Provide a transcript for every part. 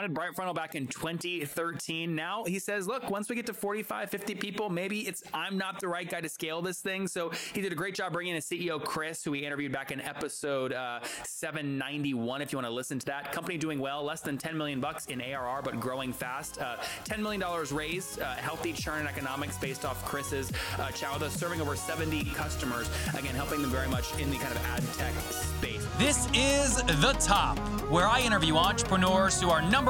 founded Bright Funnel back in 2013. Now he says, look, once we get to 45, 50 people, maybe it's I'm not the right guy to scale this thing. So he did a great job bringing in CEO Chris, who we interviewed back in episode uh, 791. If you want to listen to that, company doing well, less than 10 million bucks in ARR, but growing fast. Uh, 10 million dollars raised, uh, healthy churn and economics based off Chris's uh, chat with us, serving over 70 customers. Again, helping them very much in the kind of ad tech space. This is The Top, where I interview entrepreneurs who are number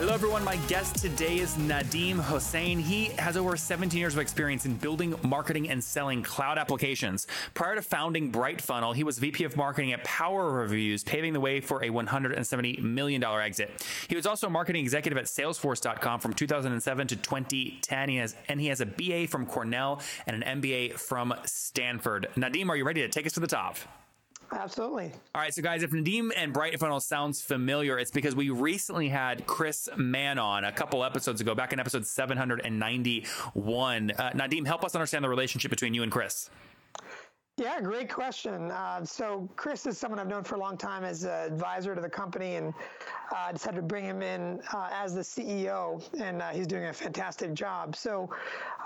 Hello, everyone. My guest today is Nadim Hossain. He has over 17 years of experience in building, marketing, and selling cloud applications. Prior to founding Bright Funnel, he was VP of marketing at Power Reviews, paving the way for a $170 million exit. He was also a marketing executive at Salesforce.com from 2007 to 2010. He has, and he has a BA from Cornell and an MBA from Stanford. Nadim, are you ready to take us to the top? Absolutely. All right, so guys, if Nadim and Bright Funnel sounds familiar, it's because we recently had Chris Mann on a couple episodes ago, back in episode 791. Uh, Nadim, help us understand the relationship between you and Chris. Yeah, great question. Uh, so Chris is someone I've known for a long time as an advisor to the company, and I uh, decided to bring him in uh, as the CEO, and uh, he's doing a fantastic job. So,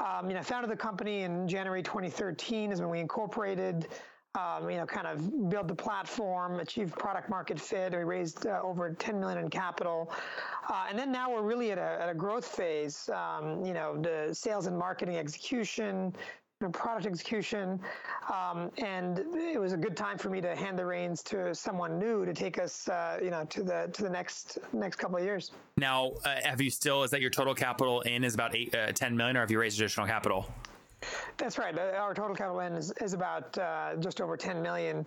um, you know, I founded the company in January 2013 is when we incorporated um, you know, kind of build the platform, achieve product market fit. We raised uh, over 10 million in capital, uh, and then now we're really at a, at a growth phase. Um, you know, the sales and marketing execution, product execution, um, and it was a good time for me to hand the reins to someone new to take us, uh, you know, to the to the next next couple of years. Now, uh, have you still is that your total capital in is about eight, uh, 10 million, or have you raised additional capital? That's right. Uh, our total capital in is, is about uh, just over 10 million.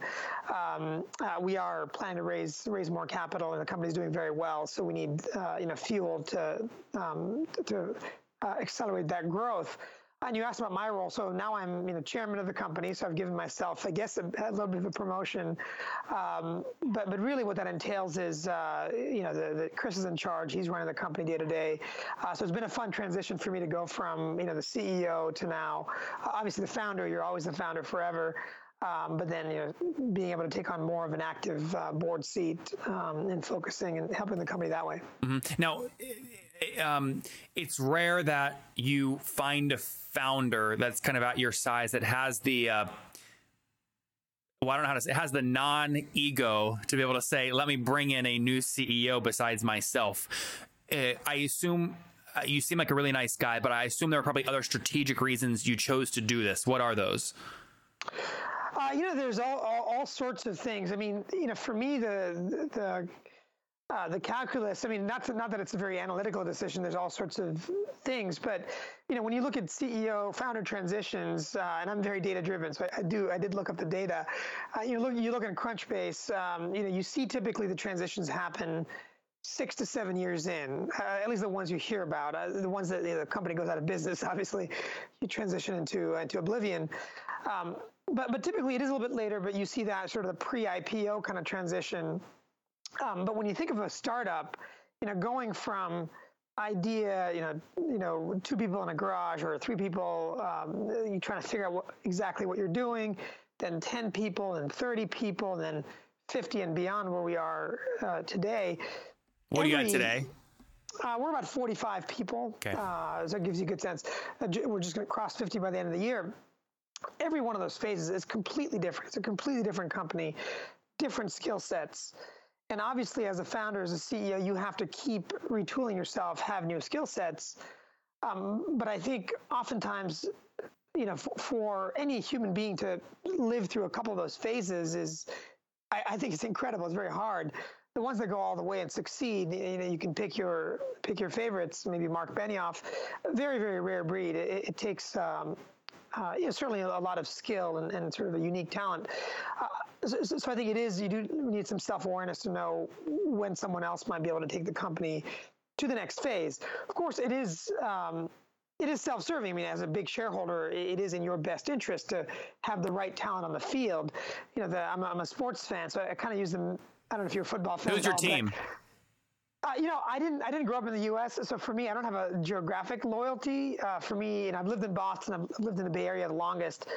Um, uh, we are planning to raise raise more capital, and the company is doing very well. So we need uh, you know fuel to um, to uh, accelerate that growth. And you asked about my role. So now I'm, you know, chairman of the company. So I've given myself, I guess, a, a little bit of a promotion. Um, but but really, what that entails is, uh, you know, the, the, Chris is in charge. He's running the company day to day. Uh, so it's been a fun transition for me to go from, you know, the CEO to now, uh, obviously the founder. You're always the founder forever. Um, but then you know, being able to take on more of an active uh, board seat um, and focusing and helping the company that way. Mm-hmm. Now, um, it's rare that you find a founder that's kind of at your size that has the uh, well, I don't know how to say it has the non ego to be able to say, let me bring in a new CEO besides myself. Uh, I assume uh, you seem like a really nice guy, but I assume there are probably other strategic reasons you chose to do this. What are those? Uh, you know, there's all, all, all sorts of things. I mean, you know, for me, the the uh, the calculus, I mean, not, to, not that it's a very analytical decision. There's all sorts of things, but you know, when you look at CEO founder transitions, uh, and I'm very data driven, so I, I, do I did look up the data. Uh, you look you look at Crunchbase, um, you know, you see typically the transitions happen six to seven years in, uh, at least the ones you hear about. Uh, the ones that you know, the company goes out of business, obviously, you transition into into oblivion. Um, but but typically it is a little bit later. But you see that sort of the pre-IPO kind of transition um, but when you think of a startup, you know, going from idea, you know, you know, two people in a garage or three people, um, you trying to figure out what, exactly what you're doing, then 10 people, and 30 people, and then 50 and beyond where we are uh, today. What Every, do you got today? Uh, we're about 45 people. Okay. Uh, so it gives you a good sense. Uh, we're just going to cross 50 by the end of the year. every one of those phases is completely different. It's a completely different company, different skill sets. And obviously, as a founder, as a CEO, you have to keep retooling yourself, have new skill sets. Um, but I think oftentimes, you know, for, for, any human being to live through a couple of those phases is, I, I, think it's incredible. It's very hard. The ones that go all the way and succeed, you know, you can pick your pick your favorites. Maybe Marc Benioff, very very rare breed. It, it takes um, uh, you know, certainly a, lot of skill and, and, sort of a unique talent. Uh, so, so, I think it is you do need some self awareness to know when someone else might be able to take the company to the next phase. Of course, it is. Um, it is self-serving. I mean, as a big shareholder, it is in your best interest to have the right talent on the field. You know, the, I'm, a, I'm, a sports fan, so I, kind of use them. I don't know if you're a football fan. Who's your team? Uh, you know, I didn't. I didn't grow up in the U.S., so for me, I don't have a geographic loyalty. Uh, for me, and I've lived in Boston. I've lived in the Bay Area the longest.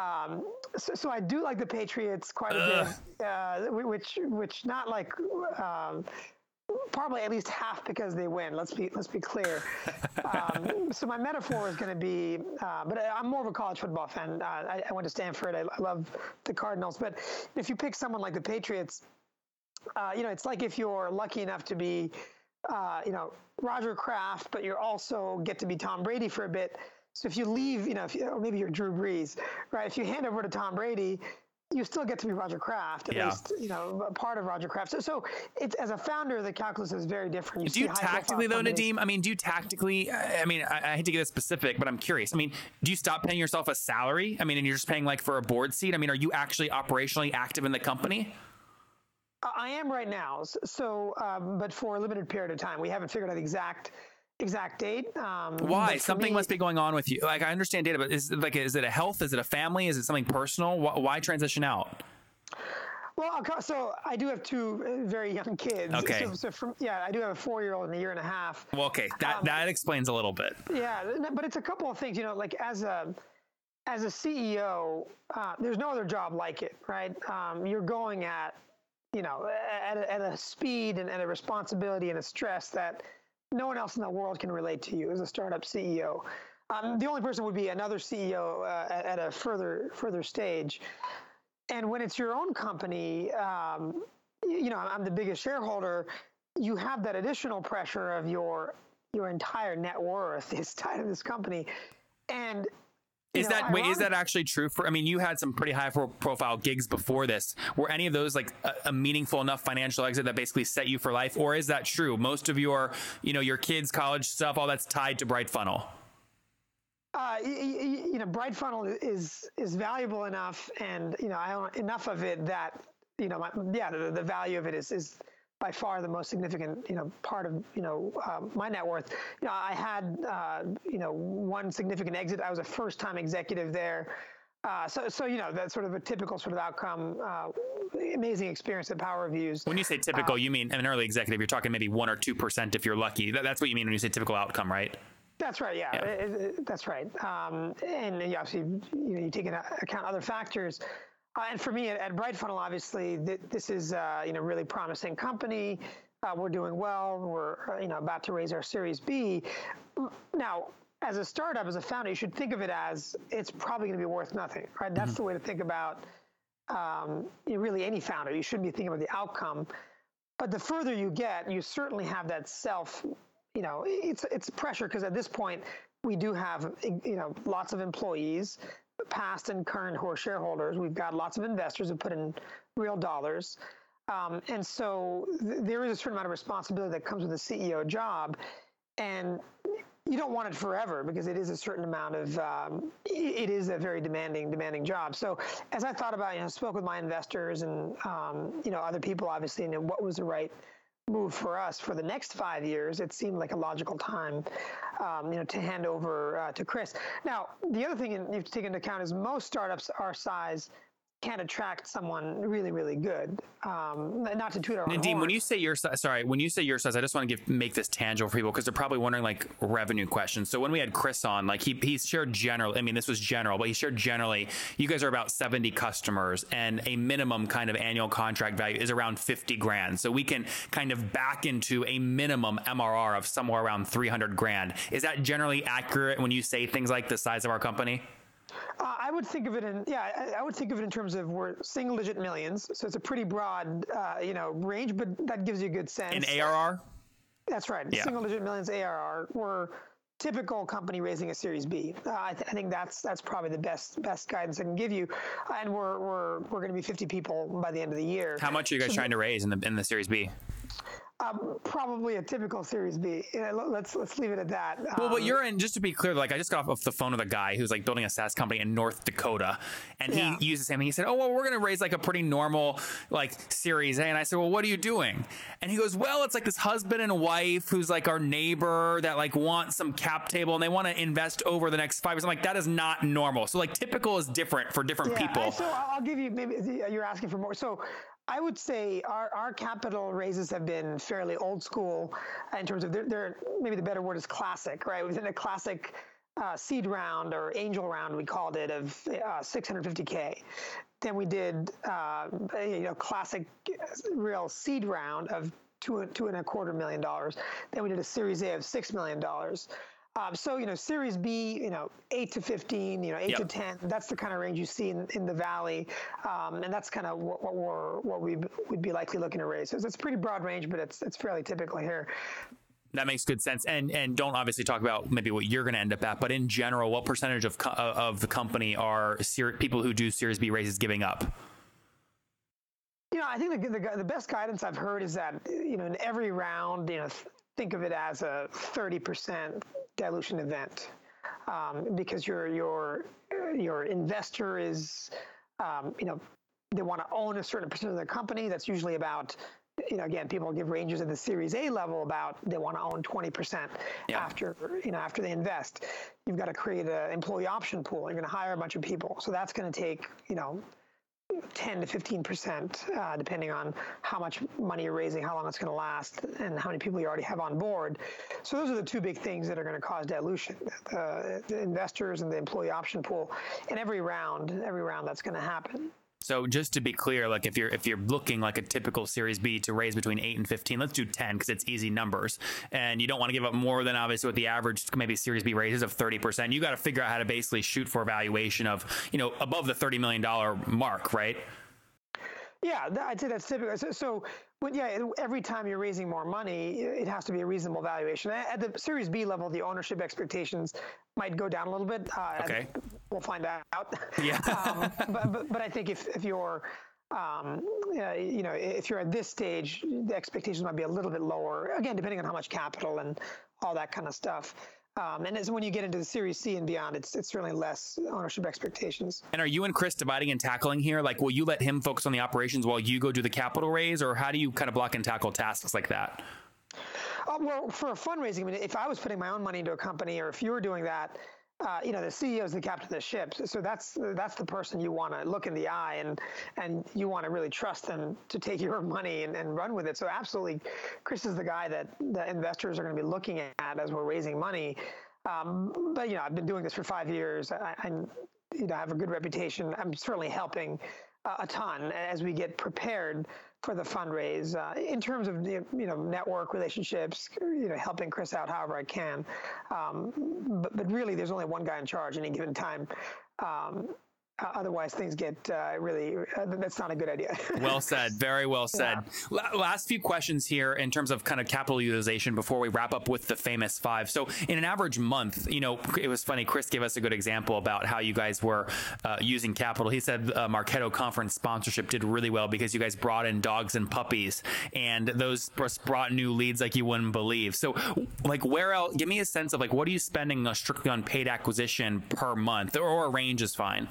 Um, so, so, I do like the Patriots quite a bit, uh, which, which not like. Um, probably at least half because they win. Let's be let's be clear. Um, so my metaphor is going to be, uh, but I'm more of a college football fan. Uh, I, I, went to Stanford. I, I, love the Cardinals, but if you pick someone like the Patriots, uh, you know, it's like if you're lucky enough to be, uh, you know, Roger Kraft, but you also get to be Tom Brady for a bit. So if you leave, you know, if you, or maybe you're Drew Brees, right? If you hand over to Tom Brady, you still get to be Roger Kraft, at yeah. least, you know, part of Roger Kraft. So, so it's as a founder, the calculus is very different. You do you tactically though, Nadim? I mean, do you tactically? I mean, I, I, hate to get it specific, but I'm curious. I mean, do you stop paying yourself a salary? I mean, and you're just paying like for a board seat. I mean, are you actually operationally active in the company? I am right now. So, um, but for a limited period of time, we haven't figured out the exact exact date. Um, Why? Something me, must be going on with you. Like I understand data, but is it like is it a health? Is it a family? Is it something personal? Why, why transition out? Well, so I do have two very young kids. Okay. So, so from, yeah, I do have a four-year-old and a year and a half. Well, okay, that um, that explains a little bit. Yeah, but it's a couple of things. You know, like as a as a CEO, uh, there's no other job like it, right? Um, you're going at you know, at a, at a speed and, and, a responsibility and a stress that no one else in the world can relate to you as a startup CEO. Um, the only person would be another CEO uh, at, at, a further further stage. And when it's your own company, um, you know, I'm the biggest shareholder. You have that additional pressure of your your entire net worth is tied to this company, and is know, that wait? Is that actually true? For I mean, you had some pretty high profile gigs before this. Were any of those like a, a, meaningful enough financial exit that basically set you for life, or is that true? Most of your, you know, your kids' college stuff, all that's tied to Bright Funnel. Uh, you, you, know, Bright Funnel is is valuable enough, and you know, I own enough of it that you know, my, yeah, the, the value of it is is by far the most significant, you know, part of you know uh, my net worth. You know, I had uh, you know one significant exit. I was a first-time executive there. Uh, so, so you know that's sort of a typical sort of outcome. Uh, amazing experience at Power Reviews. When you say typical, uh, you mean an early executive. You're talking maybe one or two percent if you're lucky. That, that's what you mean when you say typical outcome, right? That's right. Yeah, yeah. It, it, that's right. Um, and you obviously, you know, you take into account other factors. Uh, and for me at, at Bright Funnel, obviously, th- this is uh, you know really promising company. Uh, we're doing well. We're uh, you know about to raise our Series B. Now, as a startup, as a founder, you should think of it as it's probably going to be worth nothing, right? That's mm-hmm. the way to think about um, you know, really any founder. You shouldn't be thinking about the outcome. But the further you get, you certainly have that self. You know, it's it's pressure because at this point we do have you know lots of employees past and current who are shareholders. We've got lots of investors who put in real dollars. Um, and so th- there is a certain amount of responsibility that comes with a CEO job. And you don't want it forever because it is a certain amount of um, it is a very demanding demanding job so as i thought about you know spoke with my investors and um, you know other people obviously and what was the right move for us for the next five years, it seemed like a logical time, um, you know, to hand over uh, to Chris. Now, the other thing you have to take into account is most startups our size can attract someone really, really good. Um, not to toot our Nadim, when you say your size, sorry, when you say your size, I just want to give make this tangible for people because they're probably wondering like revenue questions. So when we had Chris on, like he he shared general. I mean, this was general, but he shared generally. You guys are about seventy customers, and a minimum kind of annual contract value is around fifty grand. So we can kind of back into a minimum MRR of somewhere around three hundred grand. Is that generally accurate when you say things like the size of our company? Uh, I would think of it in yeah, I, I, would think of it in terms of we're single digit millions, so it's a pretty broad uh, you know range, but that gives you a good sense. In ARR. That's right. Yeah. Single digit millions ARR. We're typical company raising a Series B. Uh, I, th- I, think that's that's probably the best best guidance I can give you. And we're we're we're going to be 50 people by the end of the year. How much are you guys so, trying to raise in the in the Series B? Um, probably a typical Series B. let's let's leave it at that. Well, but um, you're in. Just to be clear, like I just got off the phone with a guy who's like building a SaaS company in North Dakota, and yeah. he uses him. He said, "Oh well, we're going to raise like a pretty normal like Series A." And I said, "Well, what are you doing?" And he goes, "Well, it's like this husband and wife who's like our neighbor that like want some cap table and they want to invest over the next five years." I'm like, that is not normal. So like typical is different for different yeah, people. So I'll give you maybe you're asking for more. So I would say our, our capital raises have been fairly old school in terms of they're, they're maybe the better word is classic, right? Within a classic uh, seed round or angel round, we called it of uh, 650k. Then we did uh, a you know classic real seed round of two two and a quarter million dollars. Then we did a Series A of six million dollars. Um, so you know, Series B, you know, eight to fifteen, you know, eight yep. to ten. That's the kind of range you see in, in the valley, um, and that's kind of what, what, we're what we would be likely looking to raise. So it's a pretty broad range, but it's it's fairly typical here. That makes good sense, and and don't obviously talk about maybe what you're going to end up at, but in general, what percentage of co- of the company are ser- people who do Series B raises giving up? You know, I think the, the, the best guidance I've heard is that you know in every round, you know, think of it as a 30% dilution event um, because your your your investor is um, you know they want to own a certain percent of the company. That's usually about you know again people give ranges at the Series A level about they want to own 20% yeah. after you know after they invest. You've got to create an employee option pool. You're going to hire a bunch of people, so that's going to take you know 10 to 15 percent, uh, depending on how much money you're raising, how long it's going to last, and how many people you already have on board. So those are the two big things that are going to cause dilution: the, the investors and the employee option pool. In every round, every round that's going to happen. So just to be clear, like if you're if you're looking like a typical Series B to raise between eight and fifteen, let's do ten because it's easy numbers, and you don't want to give up more than obviously what the average maybe Series B raises of thirty percent. You got to figure out how to basically shoot for a valuation of you know above the thirty million dollar mark, right? Yeah, I'd say that's typical. So, so well, yeah, every time you're raising more money, it has to be a reasonable valuation. At the Series B level, the ownership expectations might go down a little bit. Uh, okay. We'll find out. Yeah. um, but, but, but I think if, if you're, um, uh, you know, if you're at this stage, the expectations might be a little bit lower. Again, depending on how much capital and all that kind of stuff. Um, and as when you get into the Series C and beyond, it's it's certainly less ownership expectations. And are you and Chris dividing and tackling here? Like, will you let him focus on the operations while you go do the capital raise, or how do you kind of block and tackle tasks like that? Uh, well, for fundraising, I mean, if I was putting my own money into a company, or if you were doing that, uh, you know, the CEO is the captain of the ship. So that's that's the person you want to look in the eye and and you want to really trust them to take your money and, and run with it. So absolutely, Chris is the guy that the investors are going to be looking at as we're raising money. Um, but you know, I've been doing this for five years. I, I you know I have a good reputation. I'm certainly helping a ton as we get prepared for the fundraise uh, in terms of you know network relationships, you know helping Chris out however I can. Um, but, but really, there's only one guy in charge at any given time. Um, otherwise, things get uh, really. Uh, that's not a good idea. well said. Very well said. Yeah. last few questions here in terms of kind of capital utilization before we wrap up with the famous five. So, in an average month, you know, it was funny. Chris gave us a good example about how you guys were uh, using capital. He said uh, Marketo conference sponsorship did really well because you guys brought in dogs and puppies, and those brought new leads like you wouldn't believe. So, like, where else? Give me a sense of like what are you spending strictly on paid acquisition per month, or, or a range is fine.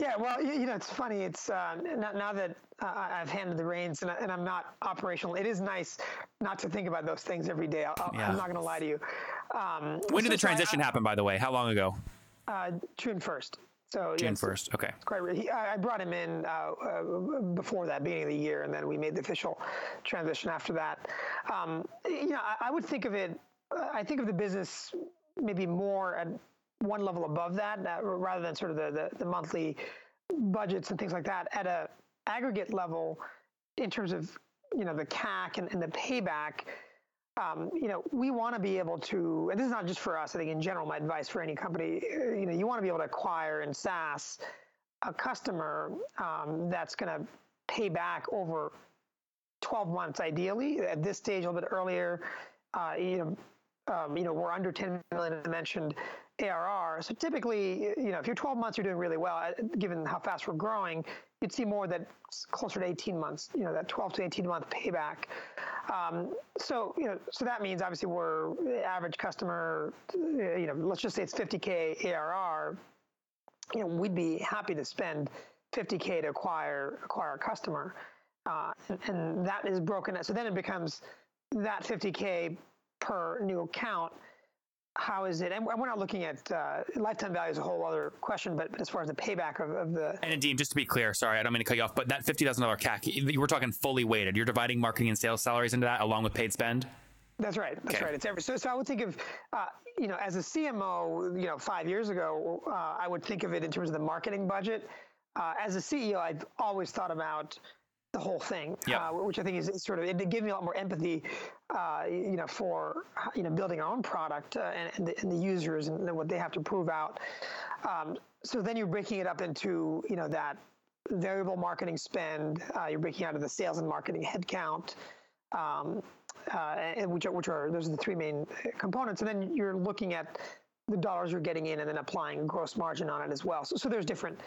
Yeah, well, you, know, it's funny. It's uh, now that uh, I've handed the reins and, and, I'm not operational. It is nice not to think about those things every day. i am yeah. not going to lie to you. Um, when did the transition I, happen? By the way, how long ago? Uh, June first. So June first. Yeah, okay. Quite. He, I brought him in uh, uh, before that, beginning of the year, and then we made the official transition after that. Um, you know, I, I would think of it. Uh, I think of the business maybe more at one level above that, uh, rather than sort of the, the, the monthly budgets and things like that at a aggregate level in terms of you know the CAC and, and the payback. um, you know, we want to be able to, and this is not just for us. I think in general, my advice for any company, uh, you know, you want to be able to acquire in SaaS a customer um, that's going to pay back over 12 months, ideally. At this stage, a little bit earlier, uh, you know, um, you know, we're under 10 million, as I mentioned, ARR. So typically, you know, if you're 12 months, you're doing really well. Uh, given how fast we're growing, you'd see more that closer to 18 months. You know, that 12 to 18 month payback. Um, so you know, so that means obviously we're average customer. You know, let's just say it's 50k ARR. You know, we'd be happy to spend 50k to acquire acquire a customer, uh, and, and that is broken. So then it becomes that 50k per new account how is it? And we're not looking at uh, lifetime value is a whole other question, but, as far as the payback of, of the and Nadim, just to be clear, sorry, I don't mean to cut you off, but that fifty thousand dollar CAC, you were talking fully weighted. You're dividing marketing and sales salaries into that along with paid spend. That's right. That's okay. right. It's every so. So I would think of, uh, you know, as a CMO, you know, five years ago, uh, I would think of it in terms of the marketing budget. Uh, as a CEO, I've always thought about the whole thing, yep. uh, which I think is, is, sort of it gives me a lot more empathy, uh, you know, for you know building our own product uh, and, and, the, and, the, users and what they have to prove out. Um, so then you're breaking it up into you know that variable marketing spend. Uh, you're breaking out of the sales and marketing headcount. Um, uh, and which are, which are those are the three main components, and then you're looking at the dollars you're getting in, and then applying gross margin on it as well. So, so there's different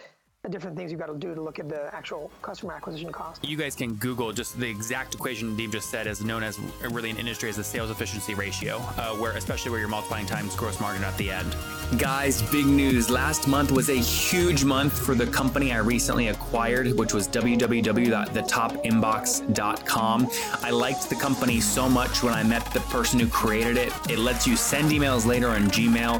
different things you've got to do to look at the actual customer acquisition cost. You guys can Google just the exact equation Dave just said is known as really in industry as the sales efficiency ratio, uh, where especially where you're multiplying times gross margin at the end. Guys, big news. Last month was a huge month for the company I recently acquired, which was www.thetopinbox.com. I liked the company so much when I met the person who created it. It lets you send emails later on Gmail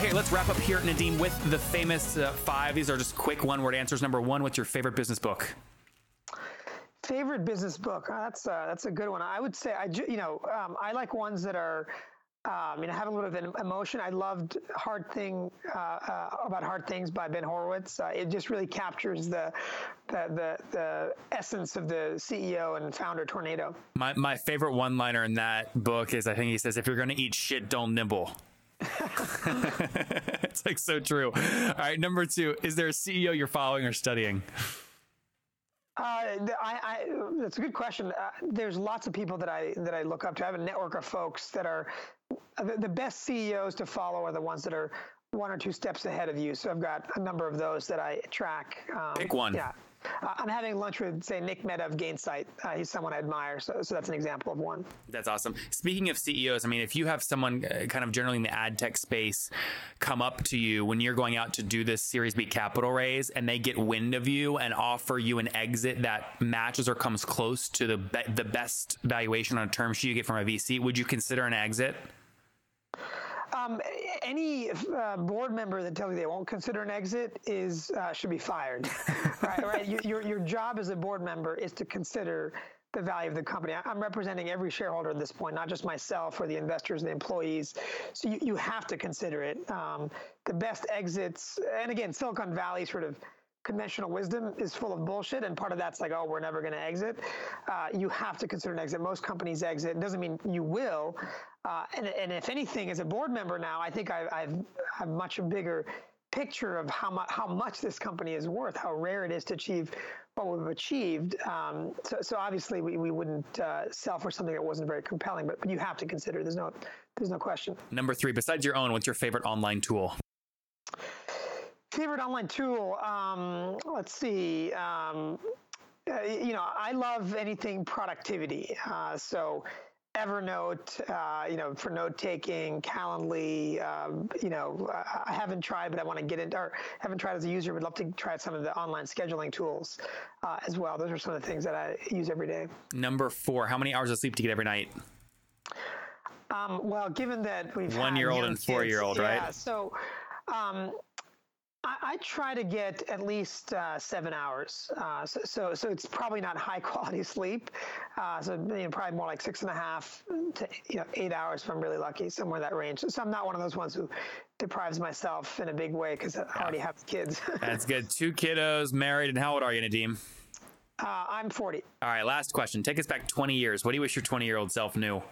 Hey, let's wrap up here, Nadim, with the famous uh, five. These are just quick one word answers. Number one, what's your favorite business book? Favorite business book? Oh, that's uh, that's a good one. I would say I you know um, I like ones that are um, you know have a little bit of an emotion. I loved Hard Thing uh, uh, about Hard Things by Ben Horowitz. Uh, it just really captures the, the the the essence of the CEO and founder tornado. My my favorite one liner in that book is I think he says if you're going to eat shit, don't nibble. it's like so true. All right, number two, is there a CEO you're following or studying? Uh, I, I, that's a good question. Uh, there's lots of people that I that I look up to. I have a network of folks that are uh, the, the best CEOs to follow are the ones that are one or two steps ahead of you. So I've got a number of those that I track. Um, Pick one. Yeah. I'm having lunch with, say, Nick Mehta of Gainsight. Uh, he's someone I admire, so, so that's an example of one. That's awesome. Speaking of CEOs, I mean, if you have someone uh, kind of generally in the ad tech space come up to you when you're going out to do this Series B capital raise and they get wind of you and offer you an exit that matches or comes close to the be- the best valuation on a term sheet you get from a VC, would you consider an exit? Um, any uh, board member that tells you they won't consider an exit is uh, should be fired. right, right. You, your your job as a board member is to consider the value of the company. I'm representing every shareholder at this point, not just myself or the investors, the employees. So you, you have to consider it. Um, the best exits, and again, Silicon Valley sort of conventional wisdom is full of bullshit, and part of that's like, oh, we're never going to exit. Uh, you have to consider an exit. Most companies exit. It doesn't mean you will. Uh, and, and if anything, as a board member now, I think I, I've, have much bigger picture of how much how much this company is worth, how rare it is to achieve what we've achieved. Um, so, so obviously we, we wouldn't uh, sell for something that wasn't very compelling, but, but you have to consider. There's no there's no question. Number three, besides your own, what's your favorite online tool? Favorite online tool? Um, let's see. Um, uh, you know, I love anything productivity. Uh, so Evernote, uh, you know, for note taking, Calendly, um, you know, I haven't tried, but I want to get into, or haven't tried as a user, would love to try some of the online scheduling tools uh, as well. Those are some of the things that I use every day. Number four, how many hours of sleep do you get every night? Um, well, given that we've one year old and four year old, right? Yeah. So, um, I, I, try to get at least uh, seven hours. Uh, so, so, so, it's probably not high quality sleep. Uh, so, you know, probably more like six and a half to you know eight hours if I'm really lucky, somewhere in that range. So, I'm not one of those ones who deprives myself in a big way because I already have kids. That's good. Two kiddos, married, and how old are you, Nadim? Uh, I'm 40. All right, last question. Take us back 20 years. What do you wish your 20 year old self knew?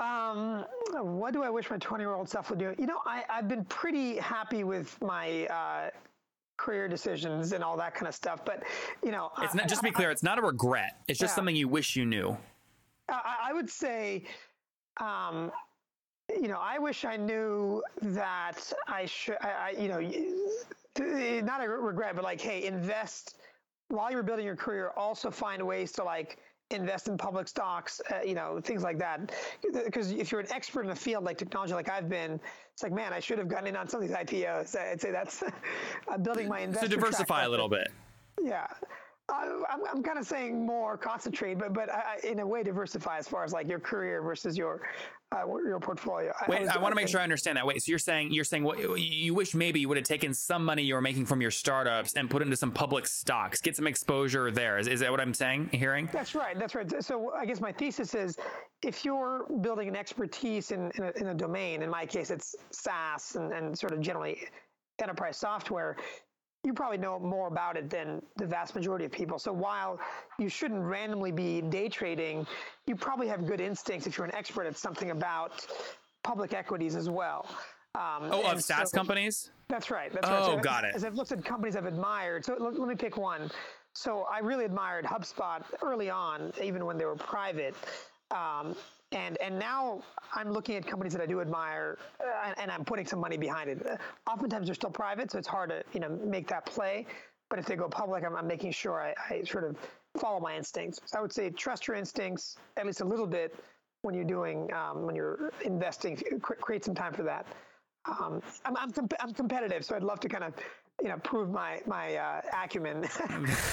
Um, what do I wish my 20 year old self would do? You know, I, I've been pretty happy with my uh, career decisions and all that kind of stuff. But, you know, it's not, just to be clear, it's not a regret. It's just yeah. something you wish you knew. I, I would say, um, you know, I wish I knew that I should, I, I, you know, not a regret, but like, hey, invest while you're building your career, also find ways to like, invest in public stocks, uh, you know, things like that. Because if you're an expert in a field like technology, like I've been, it's like, man, I should have gotten in on some of these IPOs. I'd say that's building my investment. So diversify a little bit. Yeah. I'm, I'm kind of saying more concentrate, but but I, in a way diversify as far as like your career versus your uh, your portfolio. Wait, I, I want to make sure I understand that. Wait, so you're saying you're saying what you wish maybe you would have taken some money you were making from your startups and put into some public stocks, get some exposure there. Is, is that what I'm saying? Hearing? That's right. That's right. So I guess my thesis is if you're building an expertise in in a, in a domain, in my case it's SaaS and, and sort of generally enterprise software, you probably know more about it than the vast majority of people. So while you shouldn't randomly be day trading, you probably have good instincts if you're an expert at something about public equities as well. Um, oh, of SaaS so, companies? That's right. That's oh, right. So got as, it. As I've looked at companies I've admired, so let, let me pick one. So I really admired HubSpot early on, even when they were private. Um, and and now I'm looking at companies that I do admire, uh, and I'm putting some money behind it. Uh, oftentimes they're still private, so it's hard to you know make that play. But if they go public, I'm, I'm making sure I, I, sort of follow my instincts. So I would say trust your instincts at least a little bit when you're doing um, when you're investing. Create some time for that. Um, I'm I'm, comp- I'm competitive, so I'd love to kind of you know prove my my uh, acumen,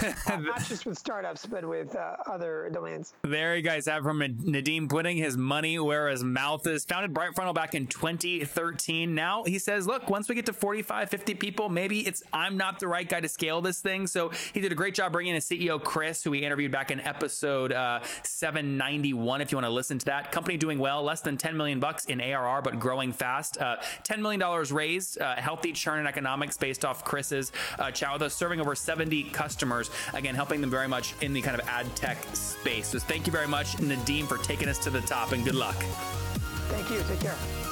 not just with startups but with uh, other domains. There you guys have from Nadim putting his money where his mouth is. Founded Bright Funnel back in 2013. Now he says, look, once we get to 45, 50 people, maybe it's I'm not the right guy to scale this thing. So he did a great job bringing in CEO Chris, who we interviewed back in episode uh, 791. If you want to listen to that, company doing well, less than 10 million bucks in ARR, but growing fast. Uh, 10 million dollars raised, uh, healthy churn and economics based off Chris's uh, chat with us, serving over 70 customers. Again, helping them very much in the kind of ad tech space. So thank you very much, Nadim, for taking us to the top, and good luck. Thank you. Take care.